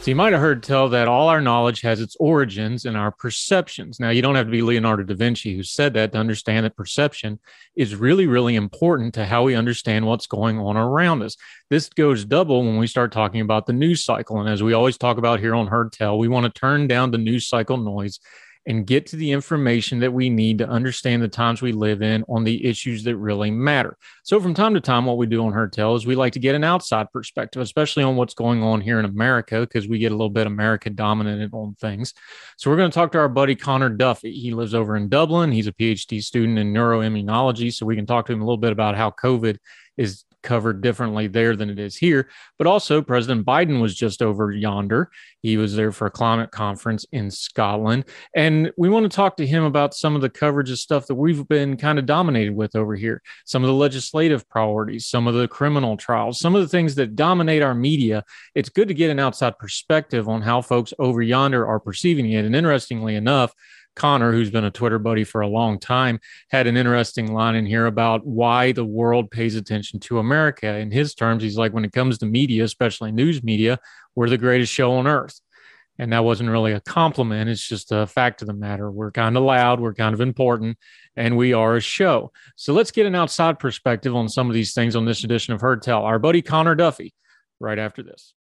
So you might have heard tell that all our knowledge has its origins in our perceptions. Now, you don't have to be Leonardo da Vinci who said that to understand that perception is really, really important to how we understand what's going on around us. This goes double when we start talking about the news cycle. And as we always talk about here on Heard Tell, we want to turn down the news cycle noise and get to the information that we need to understand the times we live in on the issues that really matter. So, from time to time, what we do on Heard Tell is we like to get an outside perspective, especially on what's going on here in America, because we get a little bit America dominant on things. So, we're going to talk to our buddy Connor Duffy. He lives over in Dublin. He's a PhD student in neuroimmunology. So, we can talk to him a little bit about how COVID is covered differently there than it is here. But also, President Biden was just over yonder. He was there for a climate conference in Scotland. And we want to talk to him about some of the coverage of stuff that we've been kind of dominated with over here, some of the legislative priorities, some of the criminal trials, some of the things that dominate our media. It's good to get an outside perspective on how folks over yonder are perceiving it. And interestingly enough, Connor, who's been a Twitter buddy for a long time, had an interesting line in here about why the world pays attention to America. In his terms, he's like, when it comes to media, especially news media, we're the greatest show on earth. And that wasn't really a compliment. It's just a fact of the matter. We're kind of loud, we're kind of important, and we are a show. So let's get an outside perspective on some of these things on this edition of Heard Tell. Our buddy Connor Duffy, right after this.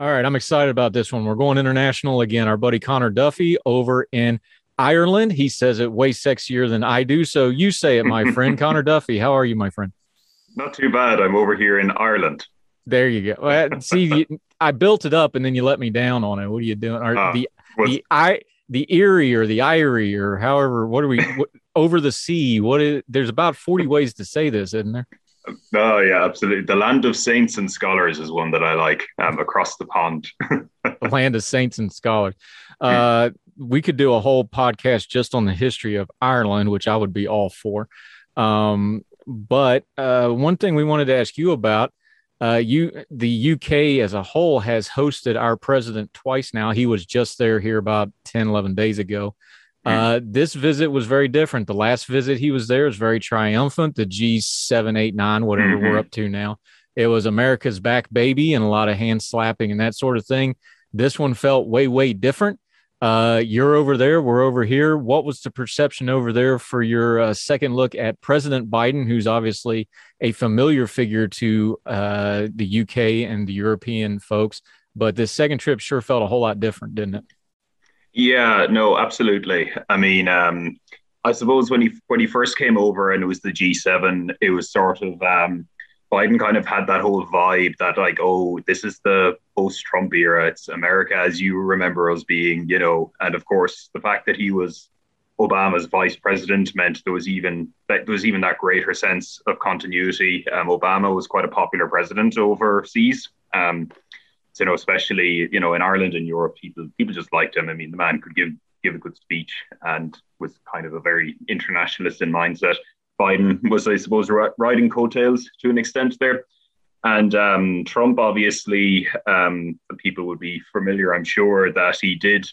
All right, I'm excited about this one. We're going international again. Our buddy Connor Duffy over in Ireland. He says it way sexier than I do. So you say it, my friend. Connor Duffy, how are you, my friend? Not too bad. I'm over here in Ireland. There you go. Well, see, I built it up and then you let me down on it. What are you doing? Or uh, the the I the Erie or the Irie or however. What are we what, over the sea? What is? There's about forty ways to say this, isn't there? Oh yeah, absolutely. The land of saints and scholars is one that I like. Um, across the pond. the land of saints and scholars. Uh, we could do a whole podcast just on the history of Ireland, which I would be all for. Um, but uh, one thing we wanted to ask you about. Uh, you, the UK as a whole has hosted our president twice now. He was just there here about 10, 11 days ago. Uh, this visit was very different. The last visit he was there was very triumphant. The G789, whatever mm-hmm. we're up to now, it was America's back baby and a lot of hand slapping and that sort of thing. This one felt way, way different. Uh, you're over there, we're over here. What was the perception over there for your uh, second look at President Biden, who's obviously a familiar figure to uh, the UK and the European folks? But this second trip sure felt a whole lot different, didn't it? Yeah, no, absolutely. I mean, um, I suppose when he when he first came over and it was the G7, it was sort of um, Biden kind of had that whole vibe that like, oh, this is the post-Trump era. It's America as you remember us being, you know. And of course, the fact that he was Obama's vice president meant there was even that there was even that greater sense of continuity. Um, Obama was quite a popular president overseas. Um, you know, especially you know in Ireland and Europe, people people just liked him. I mean, the man could give give a good speech and was kind of a very internationalist in mindset. Biden was, I suppose, riding coattails to an extent there. And um, Trump, obviously, um, people would be familiar, I'm sure, that he did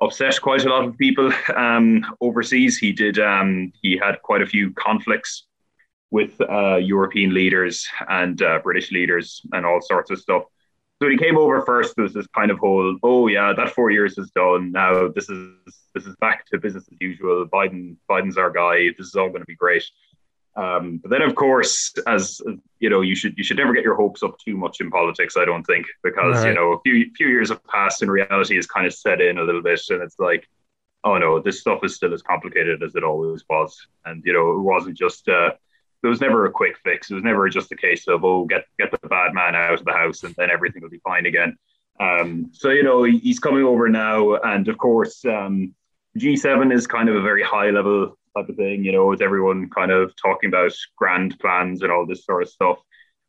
upset quite a lot of people um, overseas. He did. Um, he had quite a few conflicts with uh, European leaders and uh, British leaders and all sorts of stuff. So he came over first, there was this kind of whole, oh yeah, that four years is done. Now this is this is back to business as usual. Biden Biden's our guy. This is all going to be great. Um, but then, of course, as you know, you should you should never get your hopes up too much in politics. I don't think because right. you know a few few years have passed and reality has kind of set in a little bit, and it's like, oh no, this stuff is still as complicated as it always was. And you know, it wasn't just uh, there was never a quick fix. It was never just a case of oh, get get the bad man out of the house and then everything will be fine again. Um, so you know, he's coming over now, and of course, um, G7 is kind of a very high level type of thing. You know, it's everyone kind of talking about grand plans and all this sort of stuff.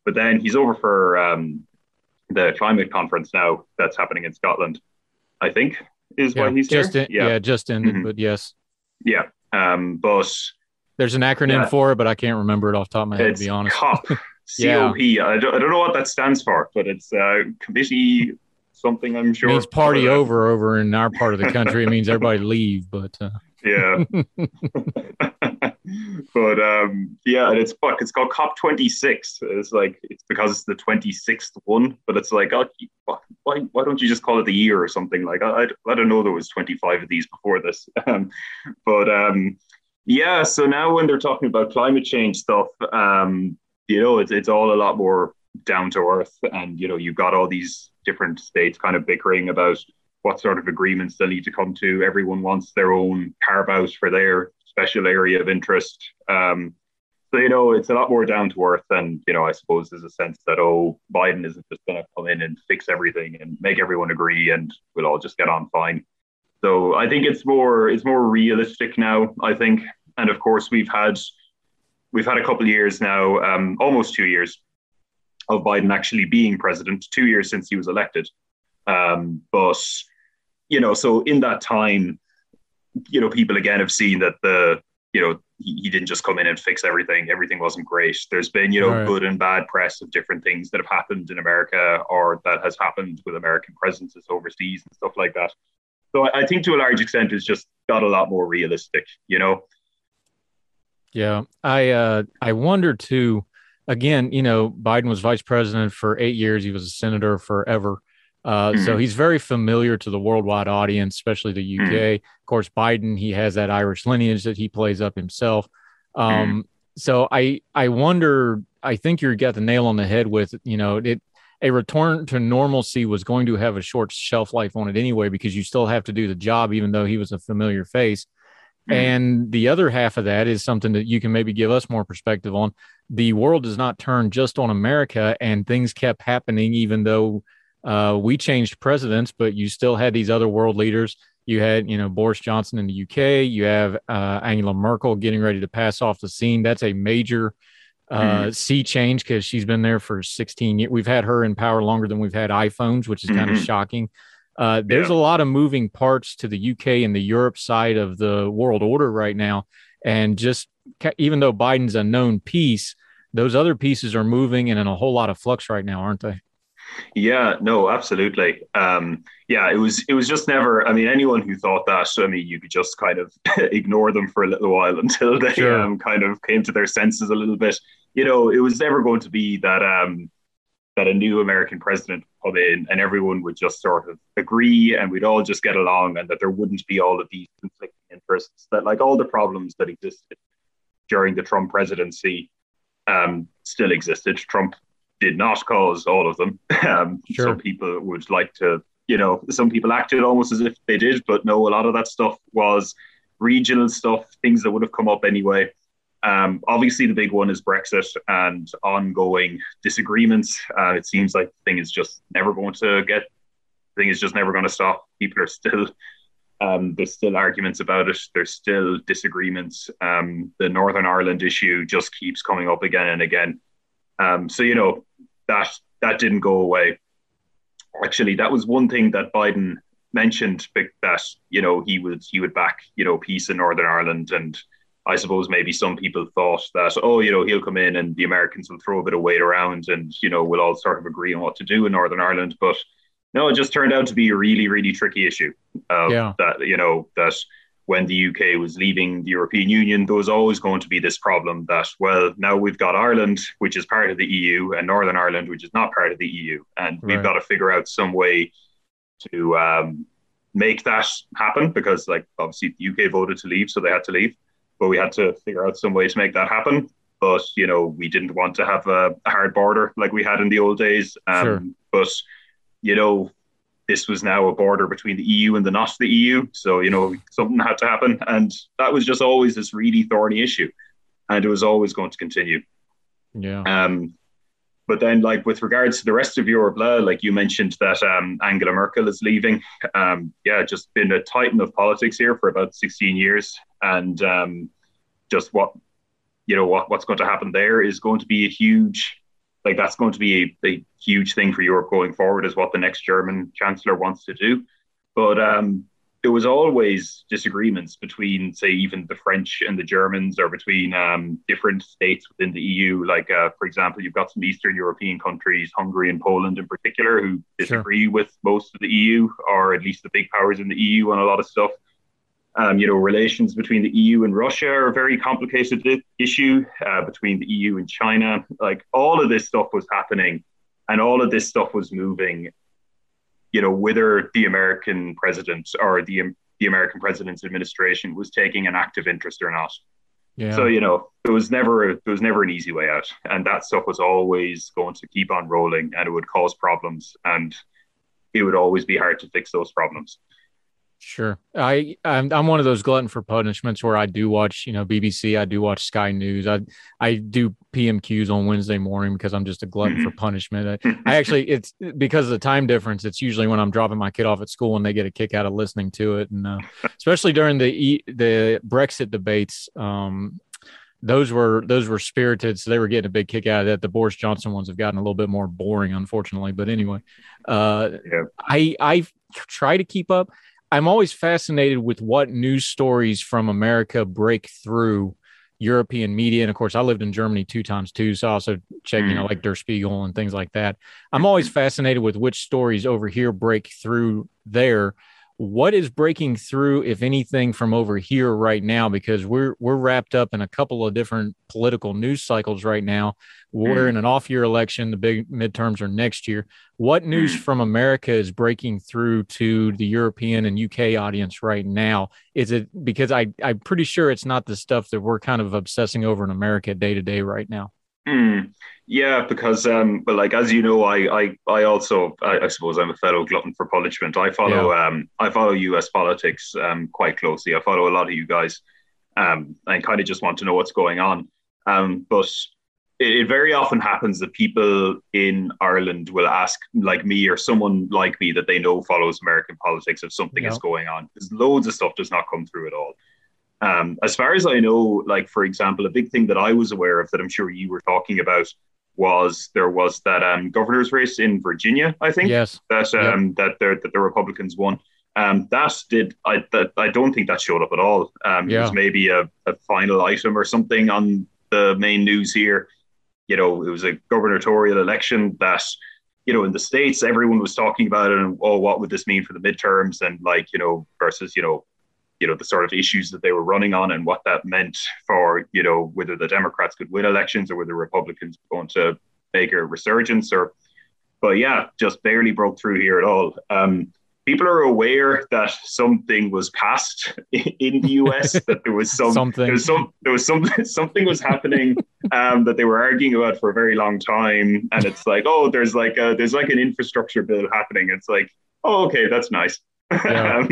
But then he's over for um, the climate conference now that's happening in Scotland. I think is yeah, why he's just here. In, yeah. yeah. just ended, mm-hmm. but yes, yeah. Um, but there's an acronym yeah. for it, but I can't remember it off the top of my head. to be honest, COP. COP. yeah. I, don't, I don't know what that stands for, but it's uh, Committee something. I'm sure it means party over over in our part of the country. it means everybody leave, but uh... yeah. but um, yeah, and it's fuck. It's called COP 26. It's like it's because it's the 26th one, but it's like, oh, why why don't you just call it the year or something? Like I I don't know there was 25 of these before this, um, but um, yeah. So now when they're talking about climate change stuff, um, you know, it's it's all a lot more down to earth, and you know, you've got all these different states kind of bickering about what sort of agreements they need to come to. Everyone wants their own carve out for their special area of interest. Um, so you know, it's a lot more down to earth, and you know, I suppose there's a sense that oh, Biden isn't just going to come in and fix everything and make everyone agree, and we'll all just get on fine. So I think it's more it's more realistic now. I think, and of course, we've had we've had a couple of years now, um, almost two years, of Biden actually being president. Two years since he was elected, um, but you know, so in that time, you know, people again have seen that the, you know, he, he didn't just come in and fix everything. Everything wasn't great. There's been, you know, right. good and bad press of different things that have happened in America or that has happened with American presences overseas and stuff like that. So I think to a large extent it's just got a lot more realistic, you know. Yeah. I uh I wonder too, again, you know, Biden was vice president for eight years, he was a senator forever. Uh, mm-hmm. So he's very familiar to the worldwide audience, especially the UK. Mm-hmm. Of course, Biden he has that Irish lineage that he plays up himself. Um, mm-hmm. So I I wonder. I think you got the nail on the head with you know it. A return to normalcy was going to have a short shelf life on it anyway because you still have to do the job, even though he was a familiar face. Mm-hmm. And the other half of that is something that you can maybe give us more perspective on. The world does not turn just on America, and things kept happening, even though uh, we changed presidents, but you still had these other world leaders. You had, you know, Boris Johnson in the UK. You have uh, Angela Merkel getting ready to pass off the scene. That's a major uh, mm. sea change because she's been there for 16 years. We've had her in power longer than we've had iPhones, which is mm-hmm. kind of shocking. Uh, there's yeah. a lot of moving parts to the UK and the Europe side of the world order right now. And just even though Biden's a known piece, those other pieces are moving and in a whole lot of flux right now, aren't they? Yeah, no, absolutely. Um, yeah, it was it was just never. I mean, anyone who thought that, I mean, you could just kind of ignore them for a little while until they sure. um, kind of came to their senses a little bit. You know, it was never going to be that um, that a new American president come in and everyone would just sort of agree and we'd all just get along and that there wouldn't be all of these conflicting interests. That like all the problems that existed during the Trump presidency um, still existed. Trump did not cause all of them. Um, sure. Some people would like to, you know, some people acted almost as if they did, but no, a lot of that stuff was regional stuff, things that would have come up anyway. Um, obviously, the big one is Brexit and ongoing disagreements. Uh, it seems like the thing is just never going to get. The thing is just never going to stop. People are still. Um, there's still arguments about it. There's still disagreements. Um, the Northern Ireland issue just keeps coming up again and again. Um, so you know that that didn't go away. Actually, that was one thing that Biden mentioned that you know he would he would back you know peace in Northern Ireland, and I suppose maybe some people thought that oh you know he'll come in and the Americans will throw a bit of weight around, and you know we'll all sort of agree on what to do in Northern Ireland, but no, it just turned out to be a really really tricky issue. Uh, yeah. That you know that when the UK was leaving the European Union, there was always going to be this problem that, well, now we've got Ireland, which is part of the EU, and Northern Ireland, which is not part of the EU. And right. we've got to figure out some way to, um, make that happen because, like, obviously the UK voted to leave, so they had to leave. But we had to figure out some way to make that happen. But you know, we didn't want to have a, a hard border like we had in the old days. Um, sure. But you know, this was now a border between the EU and the not the EU. So, you know, something had to happen. And that was just always this really thorny issue. And it was always going to continue. Yeah. Um, but then, like with regards to the rest of Europe, like you mentioned that um, Angela Merkel is leaving. Um, yeah, just been a titan of politics here for about 16 years, and um, just what you know what what's going to happen there is going to be a huge like that's going to be a, a, huge thing for Europe going forward, is what the next German chancellor wants to do. But um, there was always disagreements between, say, even the French and the Germans, or between um, different states within the EU. Like, uh, for example, you've got some Eastern European countries, Hungary and Poland in particular, who disagree sure. with most of the EU, or at least the big powers in the EU, on a lot of stuff. Um, you know, relations between the EU and Russia are a very complicated issue uh, between the EU and China. Like all of this stuff was happening, and all of this stuff was moving. You know, whether the American president or the the American president's administration was taking an active interest or not. Yeah. So you know, it was never it was never an easy way out, and that stuff was always going to keep on rolling, and it would cause problems, and it would always be hard to fix those problems. Sure. I I'm, I'm one of those glutton for punishments where I do watch, you know, BBC, I do watch Sky News. I I do PMQs on Wednesday morning because I'm just a glutton for punishment. I, I, actually it's because of the time difference, it's usually when I'm dropping my kid off at school and they get a kick out of listening to it and uh, especially during the the Brexit debates um those were those were spirited, so they were getting a big kick out of that. The Boris Johnson ones have gotten a little bit more boring, unfortunately. But anyway, uh, yeah. I I try to keep up. I'm always fascinated with what news stories from America break through European media. And of course, I lived in Germany two times too. So I also check, you know, mm. like Der Spiegel and things like that. I'm always fascinated with which stories over here break through there what is breaking through if anything from over here right now? Because we're we're wrapped up in a couple of different political news cycles right now. We're mm. in an off year election. The big midterms are next year. What news mm. from america is breaking through to the european and uk audience right now? Is it because i i'm pretty sure it's not the stuff that we're kind of obsessing over in america day to day right now mm. Yeah, because um, well, like as you know, I I, I also I, I suppose I'm a fellow glutton for punishment. I follow yeah. um I follow U.S. politics um quite closely. I follow a lot of you guys, um, and kind of just want to know what's going on. Um, but it, it very often happens that people in Ireland will ask, like me or someone like me that they know follows American politics, if something yeah. is going on. Because loads of stuff does not come through at all. Um, as far as I know, like for example, a big thing that I was aware of that I'm sure you were talking about was there was that um, governor's race in Virginia, I think. Yes. That um, yep. that the that the Republicans won. Um, that did I that I don't think that showed up at all. Um, yeah. It was maybe a, a final item or something on the main news here. You know, it was a gubernatorial election that you know in the states everyone was talking about it and oh what would this mean for the midterms and like you know versus you know you know the sort of issues that they were running on and what that meant for you know whether the Democrats could win elections or whether Republicans were going to make a resurgence or but yeah just barely broke through here at all. Um, people are aware that something was passed in the US that there was some something. there was some there was some something was happening um, that they were arguing about for a very long time. And it's like oh there's like a, there's like an infrastructure bill happening. It's like oh okay that's nice yeah. um,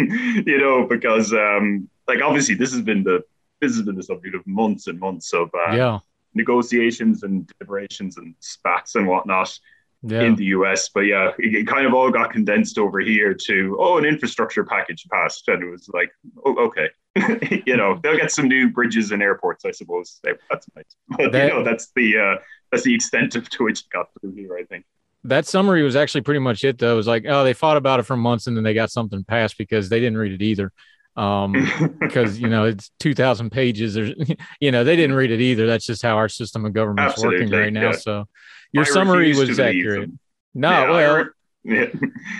you know, because um, like obviously this has been the this has been the subject of months and months of uh, yeah. negotiations and deliberations and spats and whatnot yeah. in the US. But yeah, it, kind of all got condensed over here to oh, an infrastructure package passed, and it was like oh, okay. you know, they'll get some new bridges and airports, I suppose. That's nice. But that, you know, that's the uh, that's the extent of to which it got through here, I think that summary was actually pretty much it though. It was like, oh, they fought about it for months and then they got something passed because they didn't read it either. Um, because you know, it's 2000 pages. There's, you know, they didn't read it either. That's just how our system of government is working right now. Yeah. So your I summary was accurate. No, yeah, well, I, re-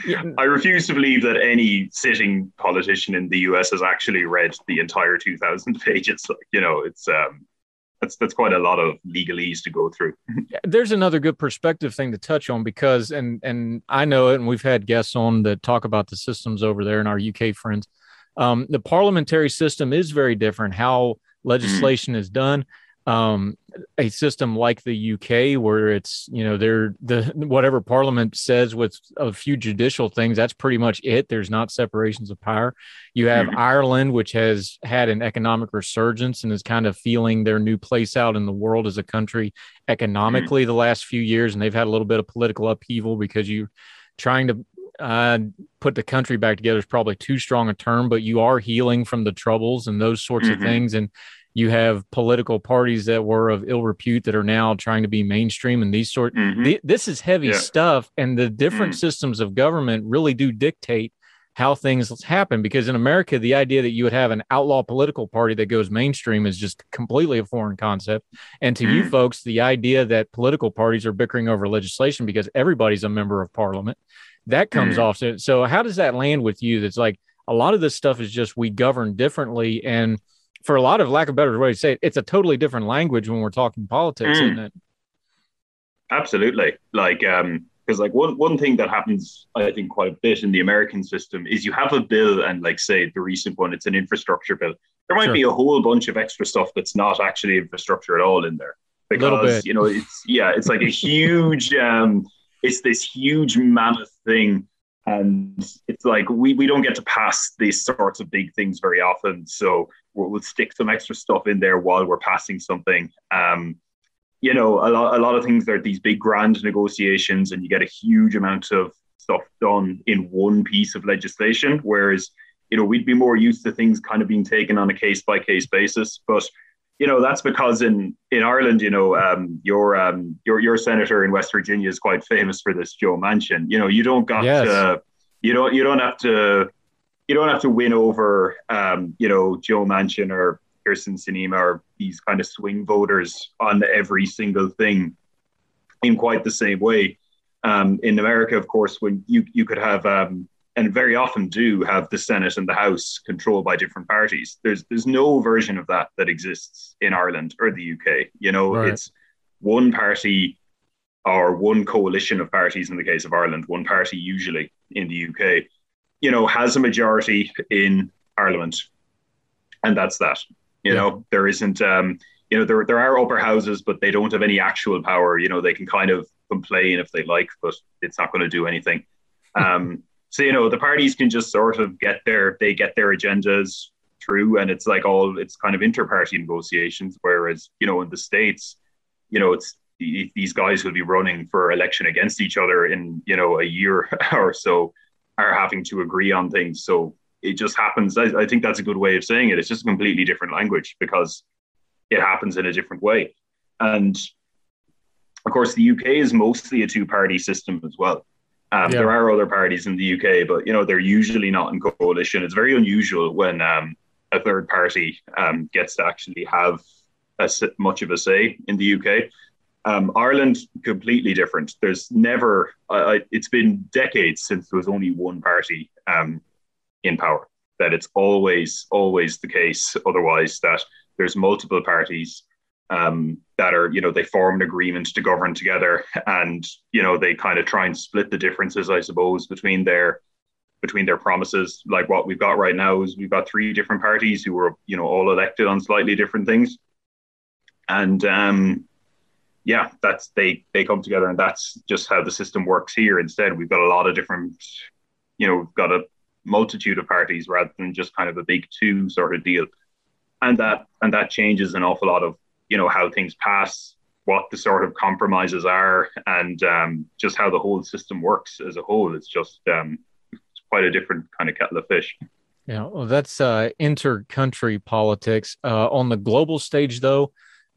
yeah. I refuse to believe that any sitting politician in the US has actually read the entire 2000 pages. Like, you know, it's, um, that's that's quite a lot of legalese to go through. There's another good perspective thing to touch on because, and and I know it, and we've had guests on that talk about the systems over there and our UK friends. Um, the parliamentary system is very different. How mm-hmm. legislation is done um, a system like the UK, where it's you know they're the whatever Parliament says with a few judicial things, that's pretty much it. There's not separations of power. You have mm-hmm. Ireland, which has had an economic resurgence and is kind of feeling their new place out in the world as a country economically mm-hmm. the last few years, and they've had a little bit of political upheaval because you trying to uh, put the country back together is probably too strong a term, but you are healing from the troubles and those sorts mm-hmm. of things. And you have political parties that were of ill repute that are now trying to be mainstream and these sort mm-hmm. th- this is heavy yeah. stuff and the different mm. systems of government really do dictate how things happen because in america the idea that you would have an outlaw political party that goes mainstream is just completely a foreign concept and to mm. you folks the idea that political parties are bickering over legislation because everybody's a member of parliament that comes mm. off so, so how does that land with you that's like a lot of this stuff is just we govern differently and for a lot of lack of better way to say it, it's a totally different language when we're talking politics, mm. isn't it? Absolutely. Like, um, because like one one thing that happens, I think, quite a bit in the American system is you have a bill, and like say the recent one, it's an infrastructure bill. There might sure. be a whole bunch of extra stuff that's not actually infrastructure at all in there because you know it's yeah, it's like a huge, um, it's this huge mammoth thing and it's like we, we don't get to pass these sorts of big things very often. So we'll, we'll stick some extra stuff in there while we're passing something. Um, you know a lot, a lot of things are these big grand negotiations and you get a huge amount of stuff done in one piece of legislation. Whereas you know we'd be more used to things kind of being taken on a case by case basis. But you know that's because in in Ireland, you know, um, your um, your your senator in West Virginia is quite famous for this, Joe Manchin. You know, you don't got yes. to, you don't you don't have to you don't have to win over um, you know Joe Manchin or Kyrsten Sinema or these kind of swing voters on every single thing in quite the same way. Um, in America, of course, when you you could have um, and very often do have the Senate and the House controlled by different parties. There's there's no version of that that exists in Ireland or the UK. You know, right. it's one party or one coalition of parties in the case of Ireland, one party usually in the UK, you know, has a majority in Parliament, and that's that. You yeah. know, there isn't. Um, you know, there there are upper houses, but they don't have any actual power. You know, they can kind of complain if they like, but it's not going to do anything. Um, so you know the parties can just sort of get their they get their agendas through, and it's like all it's kind of inter-party negotiations. Whereas you know in the states, you know it's these guys who'll be running for election against each other in you know a year or so are having to agree on things. So it just happens. I, I, think that's a good way of saying it. It's just a completely different language because it happens in a different way. And of course, the UK is mostly a two party system as well. Um, yeah. There are other parties in the UK, but you know they're usually not in coalition. It's very unusual when um, a third party um, gets to actually have a, much of a say in the UK. Um, Ireland completely different. There's never. Uh, it's been decades since there was only one party um, in power. That it's always always the case. Otherwise, that there's multiple parties um, that are, you know, they form an agreement to govern together, and you know, they kind of try and split the differences, I suppose, between their between their promises. Like what we've got right now is we've got three different parties who were, you know, all elected on slightly different things, and um, yeah, that's they they come together, and that's just how the system works here. Instead, we've got a lot of different, you know, we've got a multitude of parties rather than just kind of a big two sort of deal and that and that changes an awful lot of you know how things pass what the sort of compromises are and um, just how the whole system works as a whole. It's just um, it's quite a different kind of kettle of fish. Yeah well that's uh, inter-country politics. Uh, on the global stage though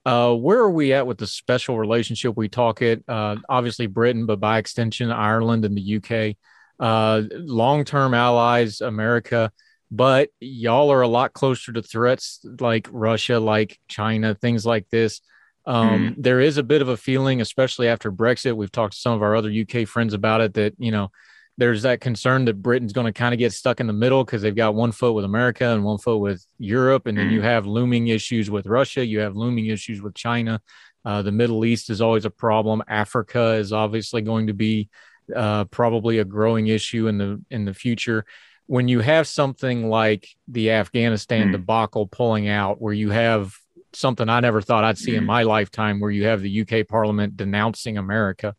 uh, where are we at with the special relationship? We talk it uh, obviously britain but by extension ireland and the uk uh, long-term allies america but y'all are a lot closer to threats like Russia, like China, things like this. Um, mm. There is a bit of a feeling, especially after Brexit. We've talked to some of our other UK friends about it that, you know, there's that concern that Britain's going to kind of get stuck in the middle because they've got one foot with America and one foot with Europe. And then you mm. have looming issues with Russia, you have looming issues with China. Uh, the Middle East is always a problem. Africa is obviously going to be uh, probably a growing issue in the in the future. When you have something like the Afghanistan mm. debacle pulling out, where you have something I never thought I'd see mm. in my lifetime, where you have the UK Parliament denouncing America,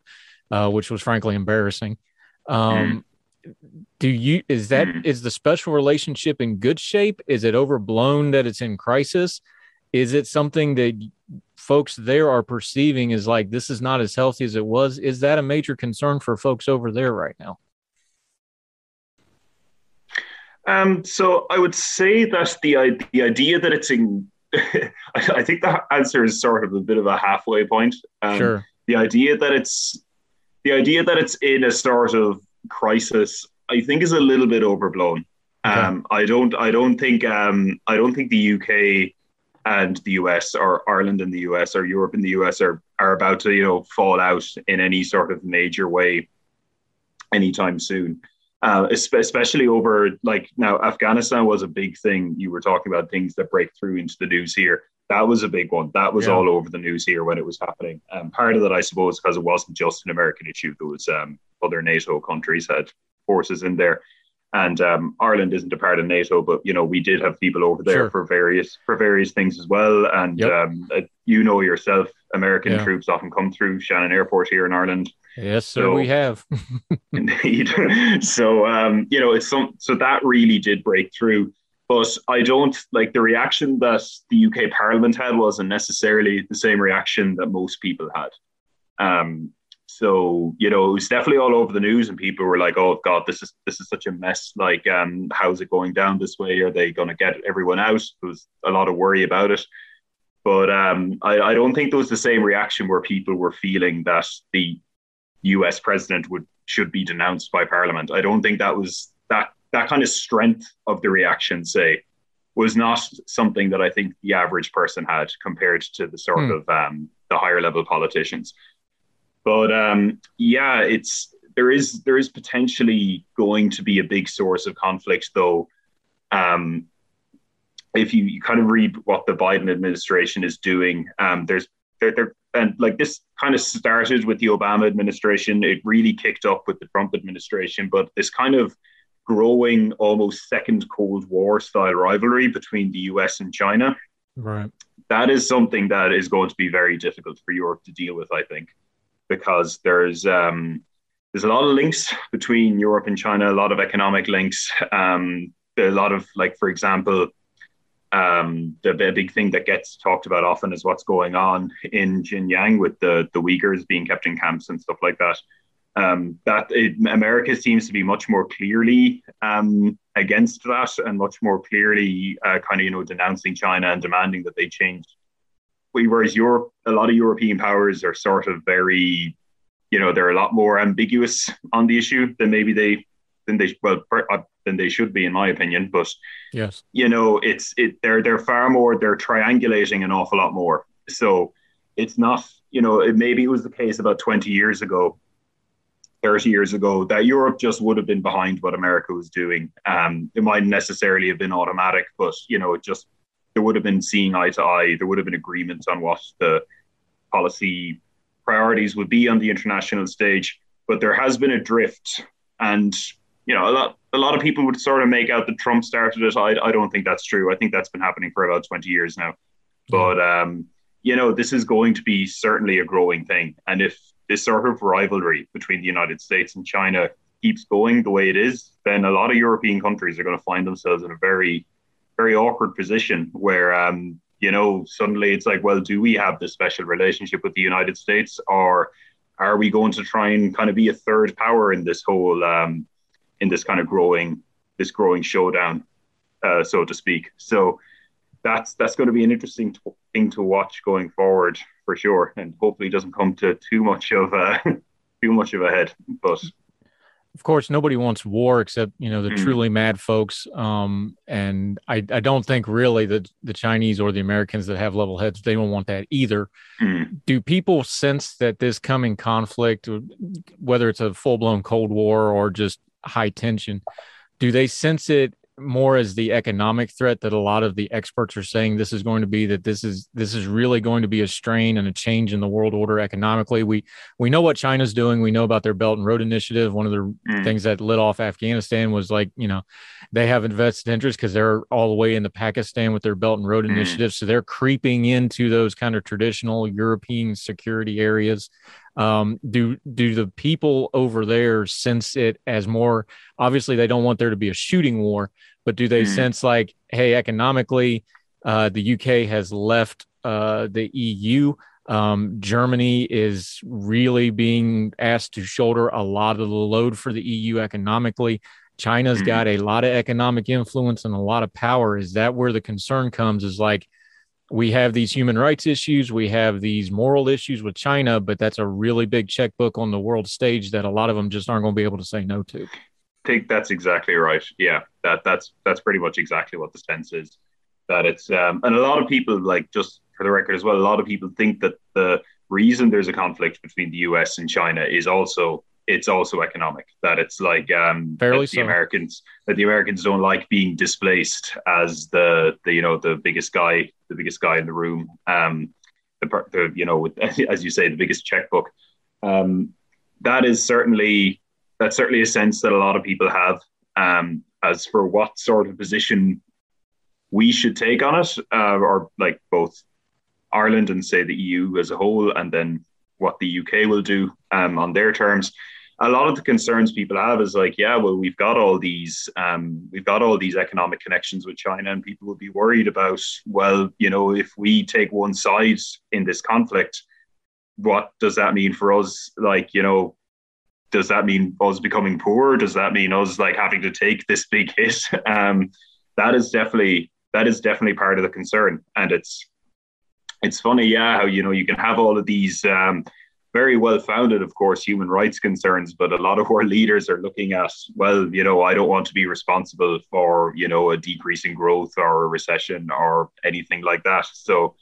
uh, which was frankly embarrassing. Um, mm. Do you is that mm. is the special relationship in good shape? Is it overblown that it's in crisis? Is it something that folks there are perceiving as like this is not as healthy as it was? Is that a major concern for folks over there right now? Um, so I would say that the the idea that it's in, I think the answer is sort of a bit of a halfway point. Um, sure. The idea that it's the idea that it's in a sort of crisis, I think, is a little bit overblown. Okay. Um, I don't, I don't think, um, I don't think the UK and the US or Ireland and the US or Europe and the US are are about to, you know, fall out in any sort of major way anytime soon. Uh, especially over like now, Afghanistan was a big thing. You were talking about things that break through into the news here that was a big one. That was yeah. all over the news here when it was happening. Um, part of that, I suppose, because it wasn't just an American issue. There was um, other NATO countries had forces in there, and um, Ireland isn't a part of NATO, but you know we did have people over there sure. for various for various things as well. And yep. Um, uh, you know yourself, American yeah. troops often come through Shannon Airport here in Ireland. Yes, sir, so, we have. indeed. So um, you know, it's some so that really did break through. But I don't like the reaction that the UK Parliament had wasn't necessarily the same reaction that most people had. Um, so you know, it was definitely all over the news, and people were like, "Oh God, this is this is such a mess. Like, um, how's it going down this way? Are they going to get everyone out?" There was a lot of worry about it. But um, I, I don't think there was the same reaction where people were feeling that the U.S. president would should be denounced by Parliament. I don't think that was that that kind of strength of the reaction, say, was not something that I think the average person had compared to the sort hmm. of um, the higher level politicians. But um, yeah, it's there is there is potentially going to be a big source of conflict, though. Um, if you, you kind of read what the Biden administration is doing, um, there's there, there and like this kind of started with the Obama administration. It really kicked up with the Trump administration, but this kind of growing almost second Cold War style rivalry between the US and China. Right. That is something that is going to be very difficult for Europe to deal with, I think, because there's um, there's a lot of links between Europe and China, a lot of economic links. Um, a lot of like, for example, um, the, the, big thing that gets talked about often is what's going on in Xinjiang with the the Uyghurs being kept in camps and stuff like that um, that it, America seems to be much more clearly um, against that and much more clearly uh, kind of you know denouncing China and demanding that they change. Whereas Europe, a lot of European powers are sort of very, you know, they're a lot more ambiguous on the issue than maybe they than they well uh, than they should be in my opinion. But yes, you know, it's it they're they're far more they're triangulating an awful lot more. So it's not you know it maybe it was the case about twenty years ago 30 years ago that Europe just would have been behind what America was doing. Um, it might necessarily have been automatic, but you know, it just there would have been seeing eye to eye. There would have been agreements on what the policy priorities would be on the international stage. But there has been a drift, and you know, a lot a lot of people would sort of make out that Trump started it. I, I don't think that's true. I think that's been happening for about 20 years now. But um, you know, this is going to be certainly a growing thing, and if this sort of rivalry between the United States and China keeps going the way it is, then a lot of European countries are going to find themselves in a very, very awkward position where, um, you know, suddenly it's like, well, do we have this special relationship with the United States, or are we going to try and kind of be a third power in this whole, um, in this kind of growing, this growing showdown, uh, so to speak? So that's that's going to be an interesting t- thing to watch going forward for sure, and hopefully doesn't come to too much of a too much of a head. But of course, nobody wants war except you know the mm. truly mad folks. Um, and I, I don't think really that the Chinese or the Americans that have level heads they don't want that either. Mm. Do people sense that this coming conflict, whether it's a full blown Cold War or just high tension. Do they sense it more as the economic threat that a lot of the experts are saying this is going to be that this is this is really going to be a strain and a change in the world order economically. We we know what china's doing. We know about their belt and road initiative. One of the mm. things that lit off afghanistan was like you know they have invested interest because they're all the way into pakistan with their belt and road mm. initiative. So they're creeping into those kind of traditional european security areas um, do do the people over there sense it as more obviously they don't want there to be a shooting war but do they mm. sense like hey economically uh, the uk has left uh, the eu um, germany is really being asked to shoulder a lot of the load for the eu economically china's mm. got a lot of economic influence and a lot of power is that where the concern comes is like we have these human rights issues, we have these moral issues with China, but that's a really big checkbook on the world stage that a lot of them just aren't going to be able to say no to. I think that's exactly right. Yeah, that that's that's pretty much exactly what the sense is. That it's um, and a lot of people like just for the record as well. A lot of people think that the reason there's a conflict between the U.S. and China is also it's also economic. That it's like um, Fairly the so. Americans that the Americans don't like being displaced as the the you know the biggest guy the biggest guy in the room. Um, the, the you know with, as you say the biggest checkbook. Um, that is certainly that's certainly a sense that a lot of people have. Um, as for what sort of position we should take on it, uh, or like both Ireland and say the EU as a whole, and then what the UK will do um, on their terms a lot of the concerns people have is like, yeah, well, we've got all these, um, we've got all these economic connections with China, and people will be worried about, well, you know, if we take one side in this conflict, what does that mean for us? Like, you know, does that mean us becoming poor? Does that mean us like having to take this big hit? Um, that is definitely that is definitely part of the concern, and it's it's funny, yeah, how you know you can have all of these. Um, very well founded, of course, human rights concerns, but a lot of our leaders are looking at, well, you know, I don't want to be responsible for, you know, a decrease in growth or a recession or anything like that. So,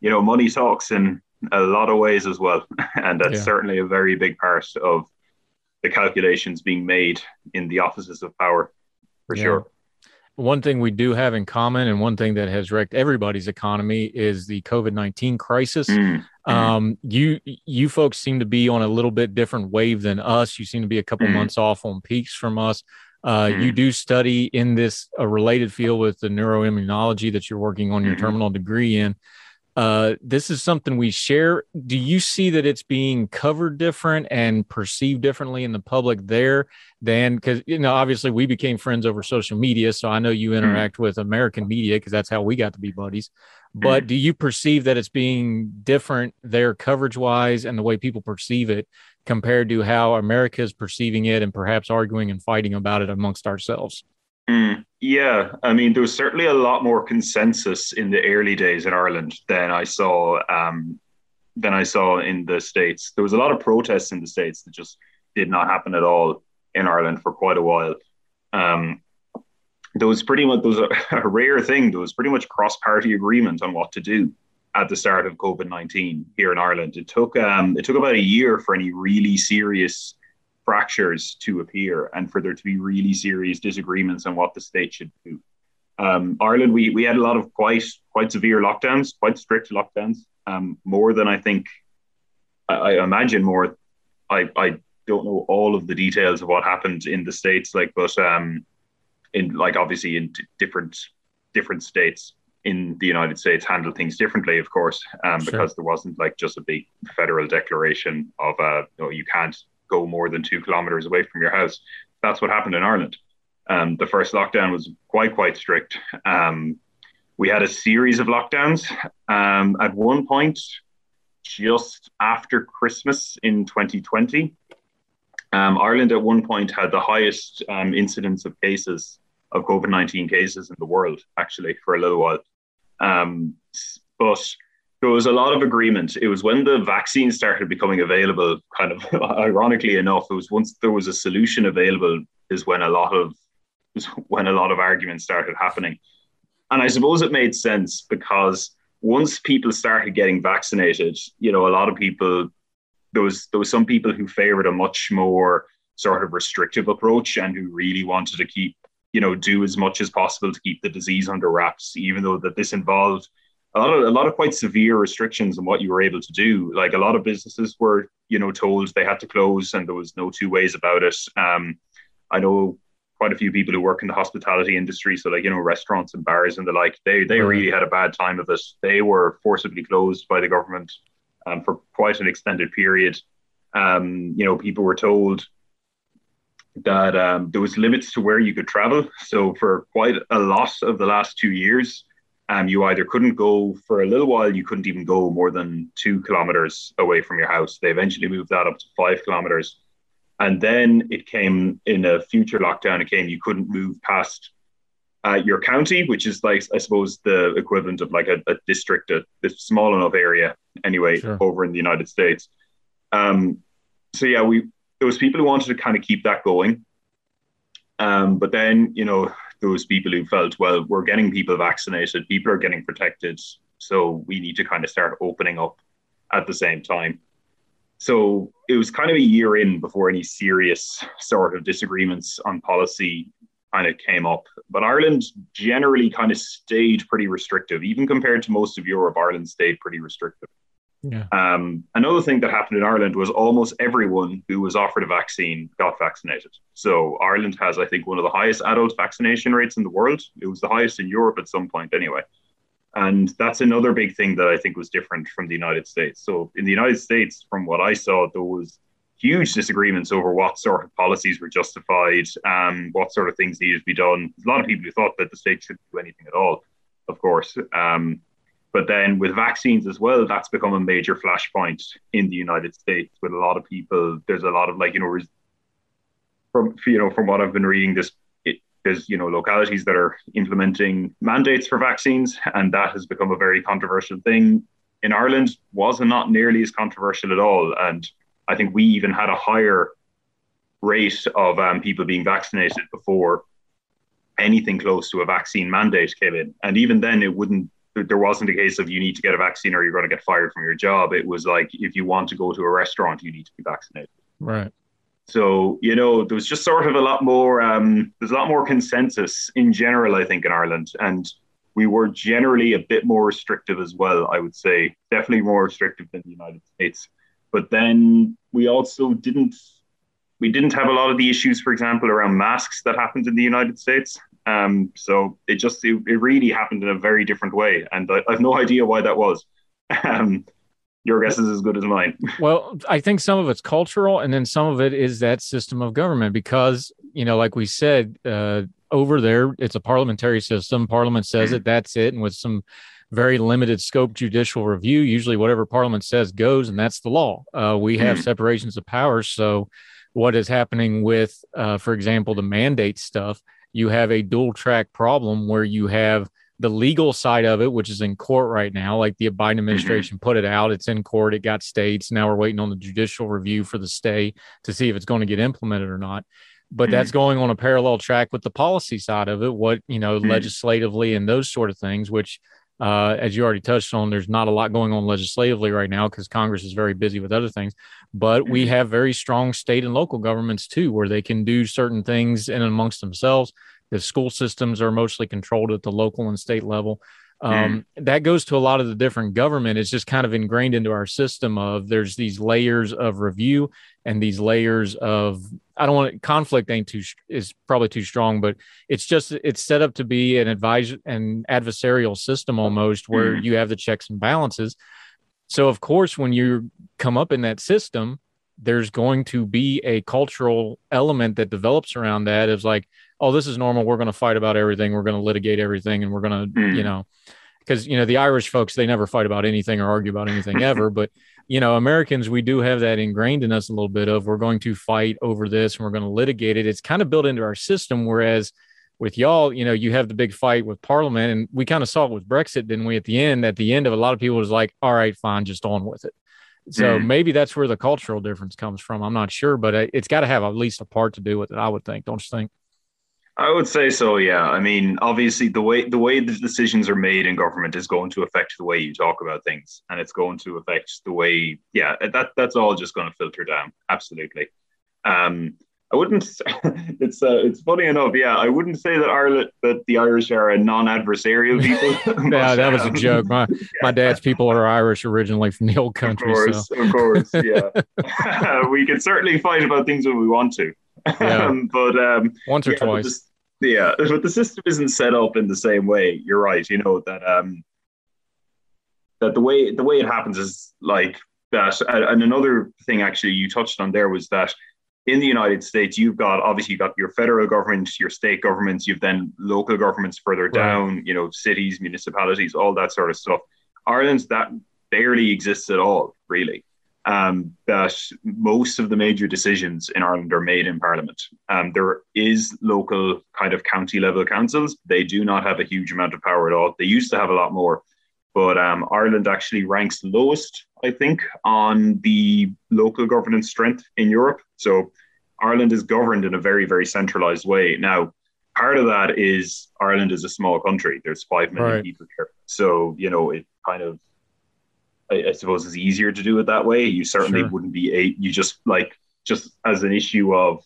you know, money talks in a lot of ways as well. And that's yeah. certainly a very big part of the calculations being made in the offices of power, for yeah. sure. One thing we do have in common, and one thing that has wrecked everybody's economy, is the COVID nineteen crisis. Mm. Um, you you folks seem to be on a little bit different wave than us. You seem to be a couple mm. months off on peaks from us. Uh, mm. You do study in this a related field with the neuroimmunology that you're working on your mm-hmm. terminal degree in uh, this is something we share. Do you see that it's being covered different and perceived differently in the public there than because you know obviously we became friends over social media, so I know you mm-hmm. interact mm-hmm. with American media because that's how we got to be buddies. But mm-hmm. do you perceive that it's being different there coverage wise and the way people perceive it compared to how America is perceiving it and perhaps arguing and fighting about it amongst ourselves? Mm, yeah, I mean, there was certainly a lot more consensus in the early days in Ireland than I saw um, than I saw in the states. There was a lot of protests in the states that just did not happen at all in Ireland for quite a while. Um, there was pretty much there was a, a rare thing. There was pretty much cross party agreement on what to do at the start of COVID nineteen here in Ireland. It took um, it took about a year for any really serious fractures to appear and for there to be really serious disagreements on what the state should do. Um, Ireland, we, we had a lot of quite quite severe lockdowns, quite strict lockdowns, um, more than I think. I, I, imagine more. I, I don't know all of the details of what happened in the states, like, but um, in like obviously in t- different different states in the United States handle things differently, of course, um, sure. because there wasn't like just a big federal declaration of uh, know, you can't go more than two kilometers away from your house. That's what happened in Ireland. Um, the first lockdown was quite, quite strict. Um, we had a series of lockdowns. Um, at one point, just after Christmas in 2020, um, Ireland at one point had the highest um, incidence of cases of COVID 19 cases in the world, actually, for a little while. Um, but there was a lot of agreement. It was when the vaccine started becoming available, kind of ironically enough, it was once there was a solution available, is when a lot of was when a lot of arguments started happening. And I suppose it made sense because once people started getting vaccinated, you know, a lot of people there was there was some people who favored a much more sort of restrictive approach and who really wanted to keep, you know, do as much as possible to keep the disease under wraps, even though that this involved a lot of a lot of quite severe restrictions on what you were able to do. Like a lot of businesses were, you know, told they had to close, and there was no two ways about it. Um, I know quite a few people who work in the hospitality industry, so like you know, restaurants and bars and the like. They they really had a bad time of it. They were forcibly closed by the government um, for quite an extended period. Um, you know, people were told that um, there was limits to where you could travel. So for quite a lot of the last two years, um, you either couldn't go for a little while, you couldn't even go more than two kilometers away from your house. They eventually moved that up to five kilometers. And then it came in a future lockdown, it came you couldn't move past uh, your county, which is like, I suppose, the equivalent of like a, a district, a, a, small enough area anyway, sure. over in the United States. Um, so, yeah, we there was people who wanted to kind of keep that going. Um, but then, you know, those people who felt, well, we're getting people vaccinated, people are getting protected, so we need to kind of start opening up at the same time. So it was kind of a year in before any serious sort of disagreements on policy kind of came up. But Ireland generally kind of stayed pretty restrictive, even compared to most of Europe. Ireland stayed pretty restrictive. Yeah. Um, another thing that happened in Ireland was almost everyone who was offered a vaccine got vaccinated. So Ireland has, I think, one of the highest adult vaccination rates in the world. It was the highest in Europe at some point, anyway. And that's another big thing that I think was different from the United States. So in the United States, from what I saw, there was huge disagreements over what sort of policies were justified, um, what sort of things needed to be done. A lot of people who thought that the state shouldn't do anything at all, of course. Um, but then with vaccines as well, that's become a major flashpoint in the United States with a lot of people. There's a lot of like, you know, from you know, from what I've been reading, this it, there's you know localities that are implementing mandates for vaccines, and that has become a very controversial thing. In Ireland, was not nearly as controversial at all, and I think we even had a higher rate of um, people being vaccinated before anything close to a vaccine mandate came in, and even then, it wouldn't there wasn't a case of you need to get a vaccine or you're going to get fired from your job. It was like if you want to go to a restaurant, you need to be vaccinated. Right. So you know there was just sort of a lot more. Um, there's a lot more consensus in general, I think, in Ireland, and we were generally a bit more restrictive as well. I would say definitely more restrictive than the United States. But then we also didn't we didn't have a lot of the issues, for example, around masks that happened in the United States. Um, so it just it, it, really happened in a very different way, and I, I have no idea why that was. Um, your guess is as good as mine. well, I think some of it's cultural, and then some of it is that system of government because you know, like we said, uh, over there it's a parliamentary system. Parliament says it, that's it, and with some very limited scope judicial review, usually whatever Parliament says goes, and that's the law. Uh, we have mm-hmm. separations of powers, so what is happening with, uh, for example, the mandate stuff you have a dual track problem where you have the legal side of it, which is in court right now. Like the Biden mm-hmm. administration mm-hmm. put it out, it's in court, it got states. Now we're waiting on the judicial review for the stay to see if it's going to get implemented or not. But mm-hmm. that's going on a parallel track with the policy side of it, what, you know, mm-hmm. legislatively and those sort of things, which uh, as you already touched on, there's not a lot going on legislatively right now because Congress is very busy with other things. But we mm-hmm. have very strong state and local governments too, where they can do certain things in and amongst themselves. The school systems are mostly controlled at the local and state level. Um, mm. That goes to a lot of the different government. It's just kind of ingrained into our system of there's these layers of review and these layers of I don't want conflict ain't too is probably too strong, but it's just it's set up to be an advisor an adversarial system almost where mm. you have the checks and balances. So of course, when you come up in that system, there's going to be a cultural element that develops around that. Is like, oh, this is normal. We're going to fight about everything. We're going to litigate everything, and we're going to, mm. you know, because you know the Irish folks they never fight about anything or argue about anything ever, but you know Americans we do have that ingrained in us a little bit of we're going to fight over this and we're going to litigate it. It's kind of built into our system, whereas with y'all, you know, you have the big fight with Parliament, and we kind of saw it with Brexit, didn't we? At the end, at the end of a lot of people was like, all right, fine, just on with it. So mm. maybe that's where the cultural difference comes from. I'm not sure, but it's got to have at least a part to do with it. I would think, don't you think? I would say so. Yeah. I mean, obviously, the way the way the decisions are made in government is going to affect the way you talk about things, and it's going to affect the way. Yeah, that that's all just going to filter down. Absolutely. Um, I wouldn't. It's uh, it's funny enough. Yeah, I wouldn't say that Ireland that the Irish are a non-adversarial people. yeah, that was a joke. My yeah. my dad's people are Irish originally from the old country. Of course, so. of course. Yeah, we can certainly fight about things when we want to. Yeah. Um, but um, once or yeah, twice. The, yeah, but the system isn't set up in the same way. You're right. You know that um that the way the way it happens is like that. And another thing, actually, you touched on there was that in the United States, you've got obviously you've got your federal government, your state governments, you've then local governments further right. down, you know, cities, municipalities, all that sort of stuff. Ireland's that barely exists at all, really. Um, that most of the major decisions in Ireland are made in Parliament. Um, there is local kind of county level councils. They do not have a huge amount of power at all. They used to have a lot more, but um, Ireland actually ranks lowest, I think, on the local governance strength in Europe. So Ireland is governed in a very, very centralized way. Now, part of that is Ireland is a small country. There's five million right. people here, so you know it kind of, I, I, suppose, is easier to do it that way. You certainly sure. wouldn't be a. You just like just as an issue of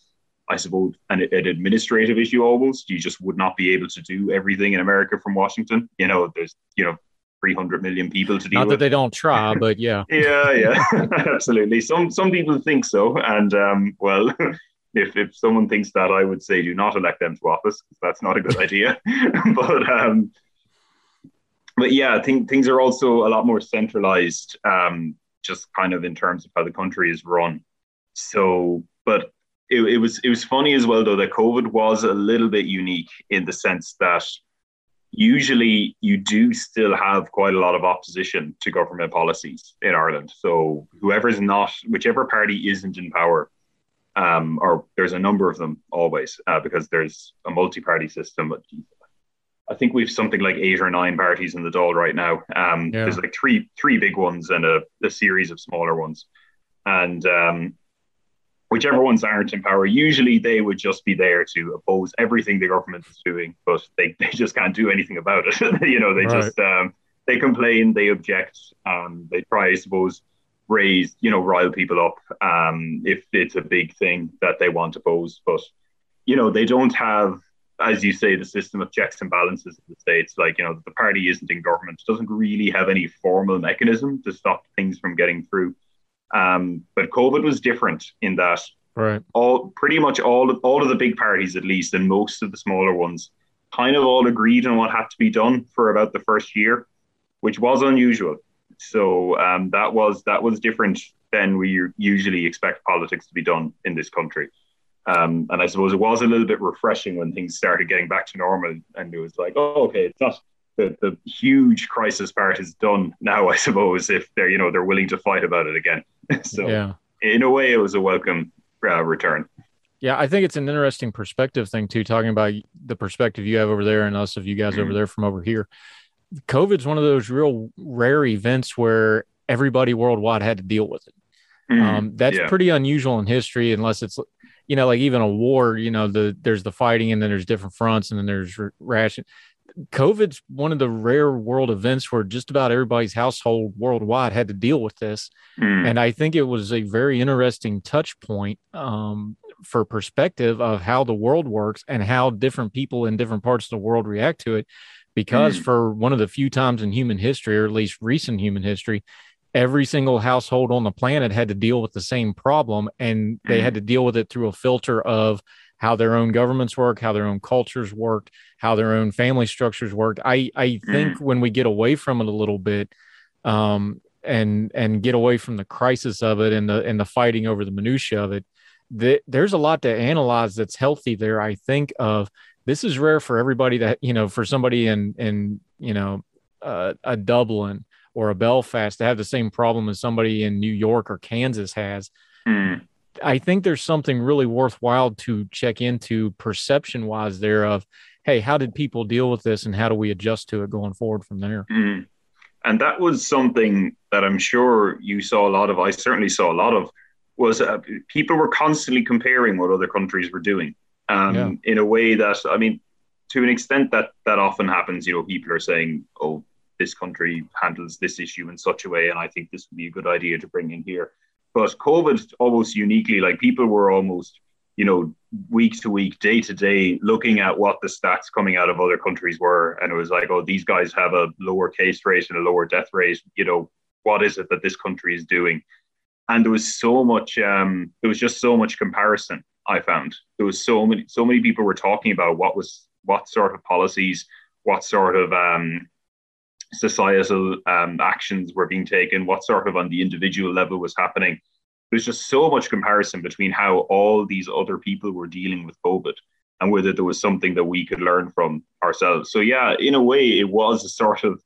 I suppose, an, an, administrative issue almost. You just would not be able to do everything in America from Washington. You know, there's, you know, 300 million people to deal Not with. that they don't try, but yeah. yeah, yeah, absolutely. Some some people think so, and um, well, if if someone thinks that, I would say do not elect them to office. That's not a good idea. but um, but yeah, I think things are also a lot more centralized, um, just kind of in terms of how the country is run. So, but it, it was it was funny as well though that COVID was a little bit unique in the sense that usually you do still have quite a lot of opposition to government policies in Ireland. So whoever's not, whichever party isn't in power, um, or there's a number of them always, uh, because there's a multi-party system. I think we've something like eight or nine parties in the Dáil right now. Um, yeah. There's like three three big ones and a, a series of smaller ones, and um, whichever ones aren't in power, usually they would just be there to oppose everything the government is doing, but they, they just can't do anything about it. you know, they right. just um, they complain, they object, um, they try, I suppose, raise you know rile people up um, if it's a big thing that they want to pose, but you know they don't have. As you say, the system of checks and balances in the states, like you know, the party isn't in government, doesn't really have any formal mechanism to stop things from getting through. Um, but COVID was different in that right. all pretty much all of, all of the big parties, at least, and most of the smaller ones, kind of all agreed on what had to be done for about the first year, which was unusual. So um, that was that was different than we usually expect politics to be done in this country. Um, and I suppose it was a little bit refreshing when things started getting back to normal, and it was like, oh, okay, it's not the, the huge crisis part is done now, I suppose, if they're you know they're willing to fight about it again. so yeah. in a way, it was a welcome uh, return. Yeah, I think it's an interesting perspective thing too, talking about the perspective you have over there and us of you guys mm-hmm. over there from over here. COVID's one of those real rare events where everybody worldwide had to deal with it. Mm-hmm. Um, that's yeah. pretty unusual in history, unless it's you know like even a war. You know, the there's the fighting and then there's different fronts and then there's ration. COVID's one of the rare world events where just about everybody's household worldwide had to deal with this. Mm. And I think it was a very interesting touch point um, for perspective of how the world works and how different people in different parts of the world react to it. Because mm. for one of the few times in human history, or at least recent human history, every single household on the planet had to deal with the same problem and they had to deal with it through a filter of how their own governments work, how their own cultures worked, how their own family structures worked. I I think mm. when we get away from it a little bit, um, and and get away from the crisis of it and the and the fighting over the minutia of it, the, there's a lot to analyze that's healthy there. I think of this is rare for everybody that you know for somebody in in you know uh, a Dublin or a Belfast to have the same problem as somebody in New York or Kansas has. Mm. I think there's something really worthwhile to check into perception wise there of, hey, how did people deal with this and how do we adjust to it going forward from there? Mm. And that was something that I'm sure you saw a lot of. I certainly saw a lot of was uh, people were constantly comparing what other countries were doing um, yeah. in a way that I mean, to an extent that that often happens. You know, people are saying, "Oh, this country handles this issue in such a way, and I think this would be a good idea to bring in here." But COVID almost uniquely, like people were almost, you know, week to week, day to day, looking at what the stats coming out of other countries were, and it was like, oh, these guys have a lower case rate and a lower death rate. You know, what is it that this country is doing? And there was so much. Um, there was just so much comparison. I found there was so many, so many people were talking about what was what sort of policies, what sort of um, societal um, actions were being taken, what sort of on the individual level was happening there's just so much comparison between how all these other people were dealing with COVID and whether there was something that we could learn from ourselves. So yeah, in a way, it was a sort of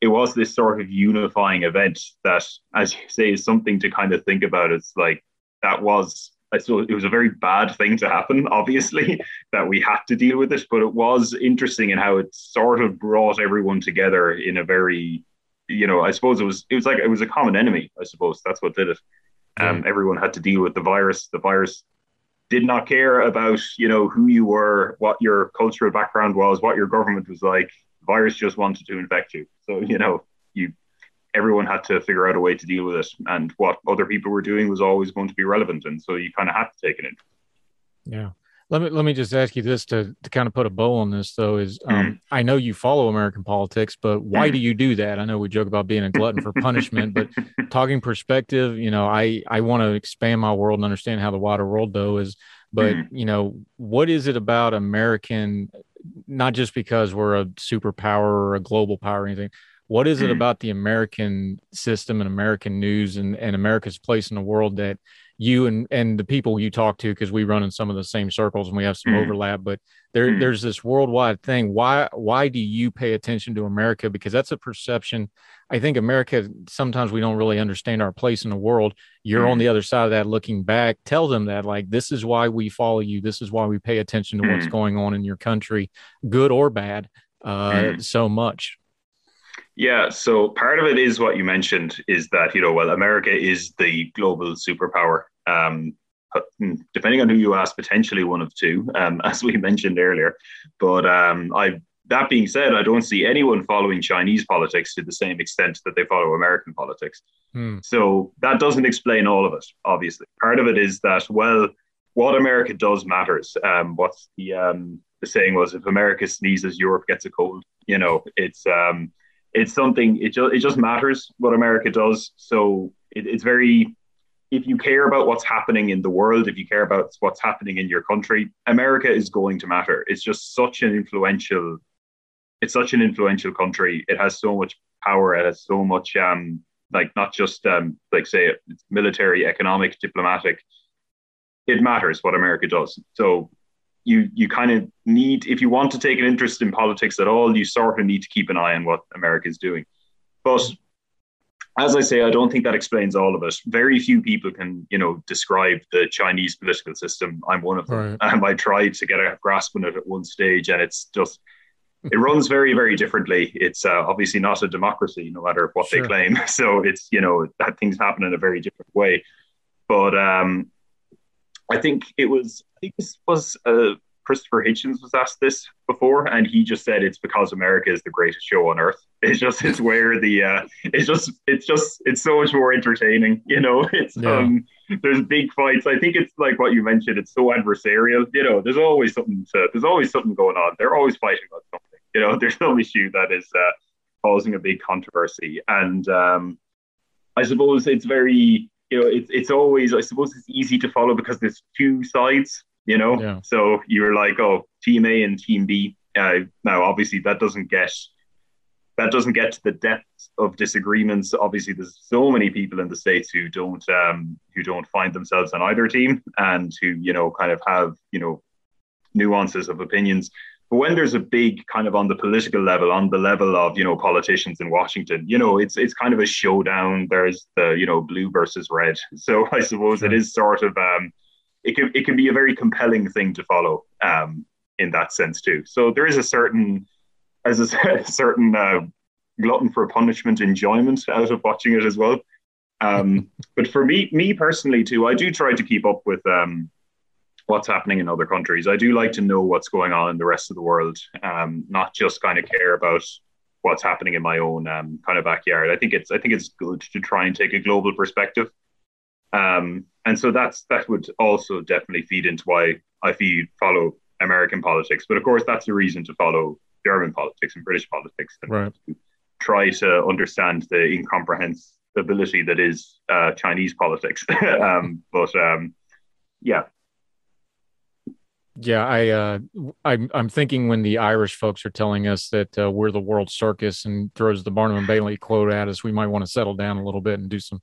it was this sort of unifying event that, as you say, is something to kind of think about. It's like that was I so it was a very bad thing to happen, obviously, that we had to deal with this, But it was interesting in how it sort of brought everyone together in a very, you know, I suppose it was it was like it was a common enemy. I suppose that's what did it. Um, everyone had to deal with the virus. The virus did not care about you know who you were, what your cultural background was, what your government was like. The virus just wanted to infect you. So you know you everyone had to figure out a way to deal with it, and what other people were doing was always going to be relevant, and so you kind of had to take it in. Yeah. Let me let me just ask you this to to kind of put a bow on this though is um, mm. I know you follow American politics, but why mm. do you do that? I know we joke about being a glutton for punishment, but talking perspective, you know, I I want to expand my world and understand how the wider world though is. But mm. you know, what is it about American? Not just because we're a superpower or a global power or anything. What is it mm. about the American system and American news and, and America's place in the world that you and and the people you talk to because we run in some of the same circles and we have some mm. overlap but there mm. there's this worldwide thing. Why why do you pay attention to america? Because that's a perception i think america sometimes we don't really understand our place in the world. You're on the other side of that looking back. Tell them that like this is why we follow you. This is why we pay attention to what's going on in your country good or bad uh, so much yeah, so part of it is what you mentioned is that you know, well, America is the global superpower. Um, hmm, depending on who you ask, potentially one of two, um, as we mentioned earlier. But um, I, that being said, I don't see anyone following Chinese politics to the same extent that they follow American politics. Hmm. So that doesn't explain all of it. Obviously, part of it is that well, what America does matters. Um, what's the um, the saying was, if America sneezes, Europe gets a cold. You know, it's um, it's something it just it just matters what America does. So it, it's very if you care about what's happening in the world, if you care about what's happening in your country, America is going to matter. It's just such an influential it's such an influential country. It has so much power. It has so much um like not just um like say military, economic, diplomatic. It matters what America does. So you you kind of need if you want to take an interest in politics at all, you sort of need to keep an eye on what America is doing. But as I say, I don't think that explains all of it. Very few people can, you know, describe the Chinese political system. I'm one of them. Right. Um, I tried to get a grasp on it at one stage, and it's just it runs very, very differently. It's uh, obviously not a democracy, no matter what sure. they claim. So it's you know that things happen in a very different way. But um, I think it was I think this was uh, Christopher Hitchens was asked this before, and he just said it's because America is the greatest show on earth. It's just it's where the uh, it's just it's just it's so much more entertaining. You know, it's yeah. um there's big fights. I think it's like what you mentioned. It's so adversarial. You know, there's always something to there's always something going on. They're always fighting about something. You know, there's no issue that is uh, causing a big controversy, and um, I suppose it's very you know, it's it's always I suppose it's easy to follow because there's two sides, you know. Yeah. So you're like, oh, team A and team B. Uh, now, obviously, that doesn't get that doesn't get to the depths of disagreements. Obviously, there's so many people in the states who don't um, who don't find themselves on either team and who you know kind of have you know nuances of opinions. But when there's a big kind of on the political level, on the level of you know politicians in Washington, you know it's it's kind of a showdown. There's the you know blue versus red. So I suppose it is sort of um, it can it can be a very compelling thing to follow um, in that sense too. So there is a certain as I a certain uh, glutton for punishment enjoyment out of watching it as well. Um, but for me, me personally too, I do try to keep up with um, what's happening in other countries. I do like to know what's going on in the rest of the world, um, not just kind of care about what's happening in my own um, kind of backyard. I think it's I think it's good to try and take a global perspective. Um, and so that's that would also definitely feed into why I feed follow American politics. But of course, that's a reason to follow German politics and British politics and right. to try to understand the incomprehensibility that is uh, Chinese politics. um, but um, yeah, yeah, I, uh, I'm, I'm thinking when the Irish folks are telling us that uh, we're the world circus and throws the Barnum and Bailey quote at us, we might want to settle down a little bit and do some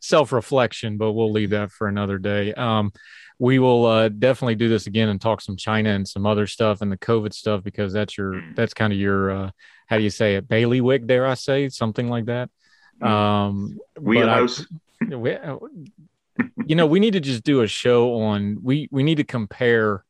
self reflection, but we'll leave that for another day. Um, we will uh, definitely do this again and talk some China and some other stuff and the COVID stuff because that's your, mm. that's kind of your, uh, how do you say it, bailiwick? Dare I say something like that? Mm. Um, Wheelhouse. I, we, uh, you know, we need to just do a show on. We we need to compare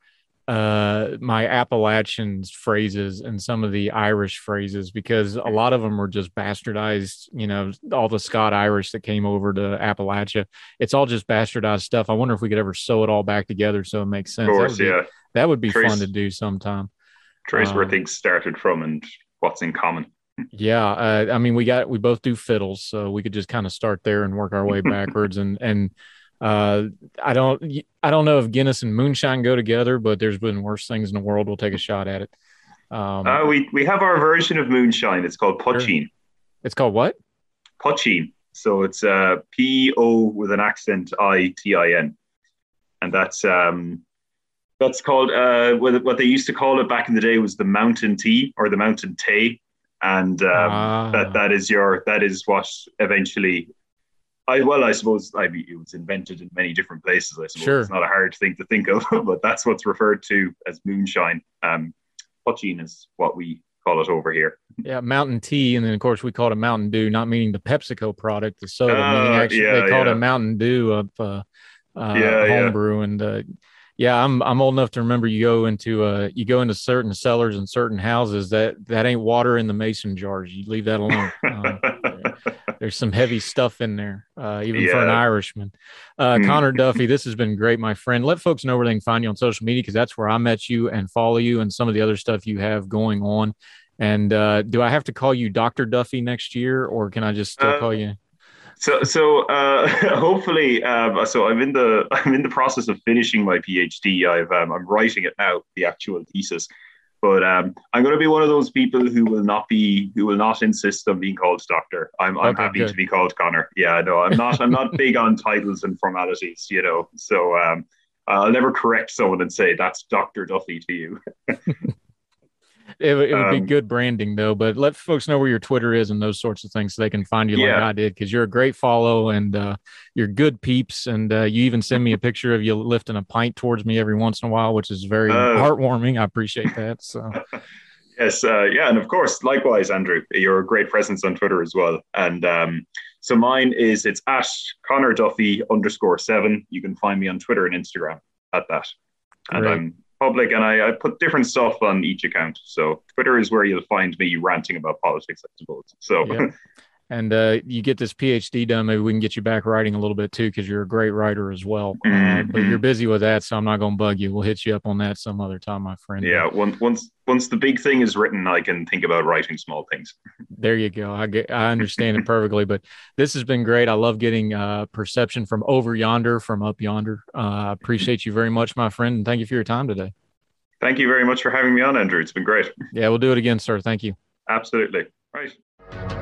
uh, my Appalachian phrases and some of the Irish phrases because a lot of them are just bastardized. You know, all the Scott Irish that came over to Appalachia, it's all just bastardized stuff. I wonder if we could ever sew it all back together so it makes sense. Of course, that yeah. Be, that would be Trace, fun to do sometime. Trace um, where things started from and what's in common. Yeah, uh, I mean, we got we both do fiddles, so we could just kind of start there and work our way backwards and and uh, I don't I don't know if Guinness and moonshine go together, but there's been worse things in the world. We'll take a shot at it. Um, uh, we we have our version of moonshine. It's called poitín. It's called what? Poitín. So it's uh, P O with an accent I T I N, and that's um, that's called uh, what, what they used to call it back in the day was the mountain tea or the mountain tea, and um, ah. that that is your that is what eventually I well, I suppose I mean, it was invented in many different places. I suppose sure. it's not a hard thing to think of, but that's what's referred to as moonshine. Um, poitín is what we call it over here. Yeah, Mountain Tea, and then of course we call it a Mountain Dew, not meaning the PepsiCo product, the soda. Uh, meaning actually yeah, they call yeah. it a Mountain Dew of uh, uh, yeah, homebrew, and uh, yeah, I'm I'm old enough to remember you go into uh you go into certain cellars and certain houses that that ain't water in the mason jars. You leave that alone. Um, there's some heavy stuff in there, uh, even yeah. for an Irishman. Uh, mm. Connor Duffy, this has been great, my friend. Let folks know where they can find you on social media because that's where I met you and follow you and some of the other stuff you have going on. And uh, do I have to call you Doctor Duffy next year, or can I just still call you? So, so uh, hopefully, um, so I'm in the I'm in the process of finishing my PhD. I've um, I'm writing it now, the actual thesis. But um, I'm going to be one of those people who will not be who will not insist on being called doctor. I'm I'm okay, happy good. to be called Connor. Yeah, no, I'm not. I'm not big on titles and formalities. You know, so um, I'll never correct someone and say that's Doctor Duffy to you. It, it would um, be good branding though, but let folks know where your Twitter is and those sorts of things so they can find you yeah. like I did because you're a great follow and uh, you're good peeps. And uh, you even send me a picture of you lifting a pint towards me every once in a while, which is very uh, heartwarming. I appreciate that. So. yes, uh, yeah, and of course, likewise, Andrew, you're a great presence on Twitter as well. And um, so mine is it's at Connor Duffy underscore seven. You can find me on Twitter and Instagram at that. And Great. I'm public and I, I, put different stuff on each account. So Twitter is where you'll find me ranting about politics, I suppose. So yeah. and uh, you get this PhD done, maybe we can get you back writing a little bit too, because you're a great writer as well. Uh, mm-hmm. but you're busy with that, so I'm not going to bug you. We'll hit you up on that some other time, my friend. Yeah, once once once the big thing is written, I can think about writing small things. There you go. I get, I understand it perfectly. But this has been great. I love getting uh, perception from over yonder, from up yonder. Uh, I appreciate you very much, my friend, and thank you for your time today. Thank you very much for having me on, Andrew. It's been great. Yeah, we'll do it again, sir. Thank you. Absolutely. Right.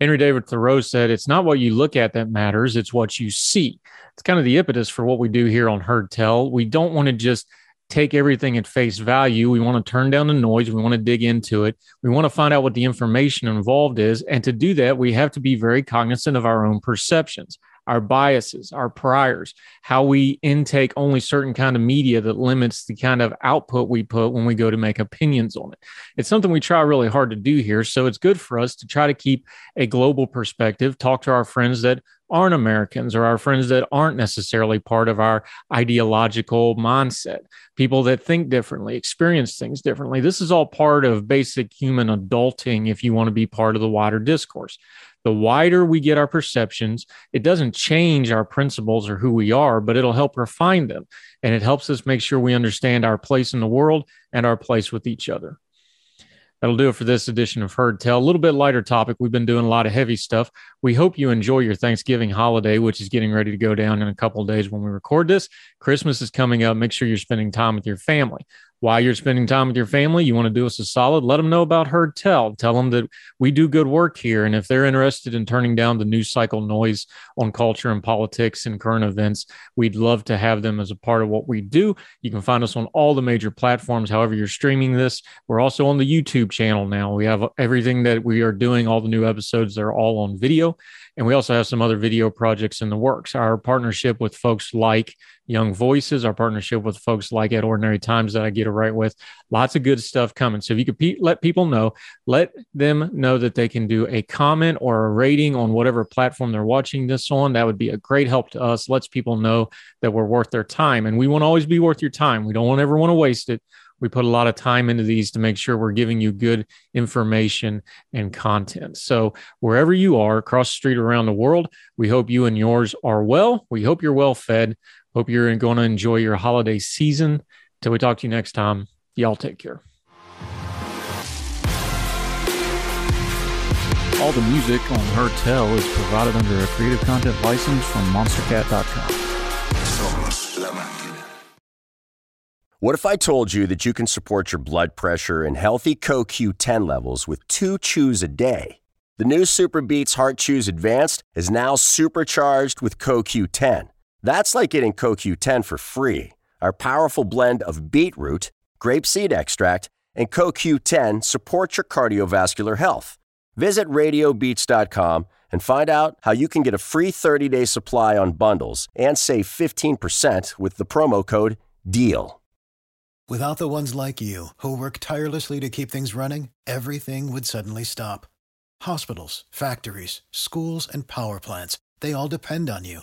Henry David Thoreau said, It's not what you look at that matters, it's what you see. It's kind of the impetus for what we do here on Heard Tell. We don't want to just take everything at face value. We want to turn down the noise. We want to dig into it. We want to find out what the information involved is. And to do that, we have to be very cognizant of our own perceptions, our biases, our priors, how we intake only certain kind of media that limits the kind of output we put when we go to make opinions on it. It's something we try really hard to do here. So it's good for us to try to keep a global perspective, talk to our friends that aren't Americans or our friends that aren't necessarily part of our ideological mindset, people that think differently, experience things differently. This is all part of basic human adulting if you want to be part of the wider discourse. The wider we get our perceptions, it doesn't change our principles or who we are, but it'll help refine them. And it helps us make sure we understand our place in the world and our place with each other. That'll do it for this edition of Heard Tell. A little bit lighter topic. We've been doing a lot of heavy stuff. We hope you enjoy your Thanksgiving holiday, which is getting ready to go down in a couple days when we record this. Christmas is coming up. Make sure you're spending time with your family while you're spending time with your family, you want to do us a solid, let them know about Heard Tell. Tell them that we do good work here. And if they're interested in turning down the news cycle noise on culture and politics and current events, we'd love to have them as a part of what we do. You can find us on all the major platforms, however, you're streaming this. We're also on the YouTube channel now. We have everything that we are doing, all the new episodes, they're all on video. And we also have some other video projects in the works. Our partnership with folks like Young Voices, our partnership with folks like at Ordinary Times that I get to write with. Lots of good stuff coming. So if you could pe- let people know, let them know that they can do a comment or a rating on whatever platform they're watching this on. That would be a great help to us. Lets people know that we're worth their time. And we want to always be worth your time. We don't want ever want to waste it. We put a lot of time into these to make sure we're giving you good information and content. So, wherever you are across the street around the world, we hope you and yours are well. We hope you're well fed. Hope you're going to enjoy your holiday season. Till we talk to you next time, y'all take care. All the music on Heard Tell is provided under a creative content license from monstercat.com. What if I told you that you can support your blood pressure and healthy CoQ10 levels with two chews a day? The new SuperBeets Heart Chews Advanced is now supercharged with CoQ10 that's like getting CoQ10 for free. Our powerful blend of beetroot, grapeseed extract, and CoQ10 supports your cardiovascular health. Visit radiobeets.com and find out how you can get a free 30-day supply on bundles and save 15% with the promo code DEAL. Without the ones like you who work tirelessly to keep things running, everything would suddenly stop. Hospitals, factories, schools, and power plants, they all depend on you.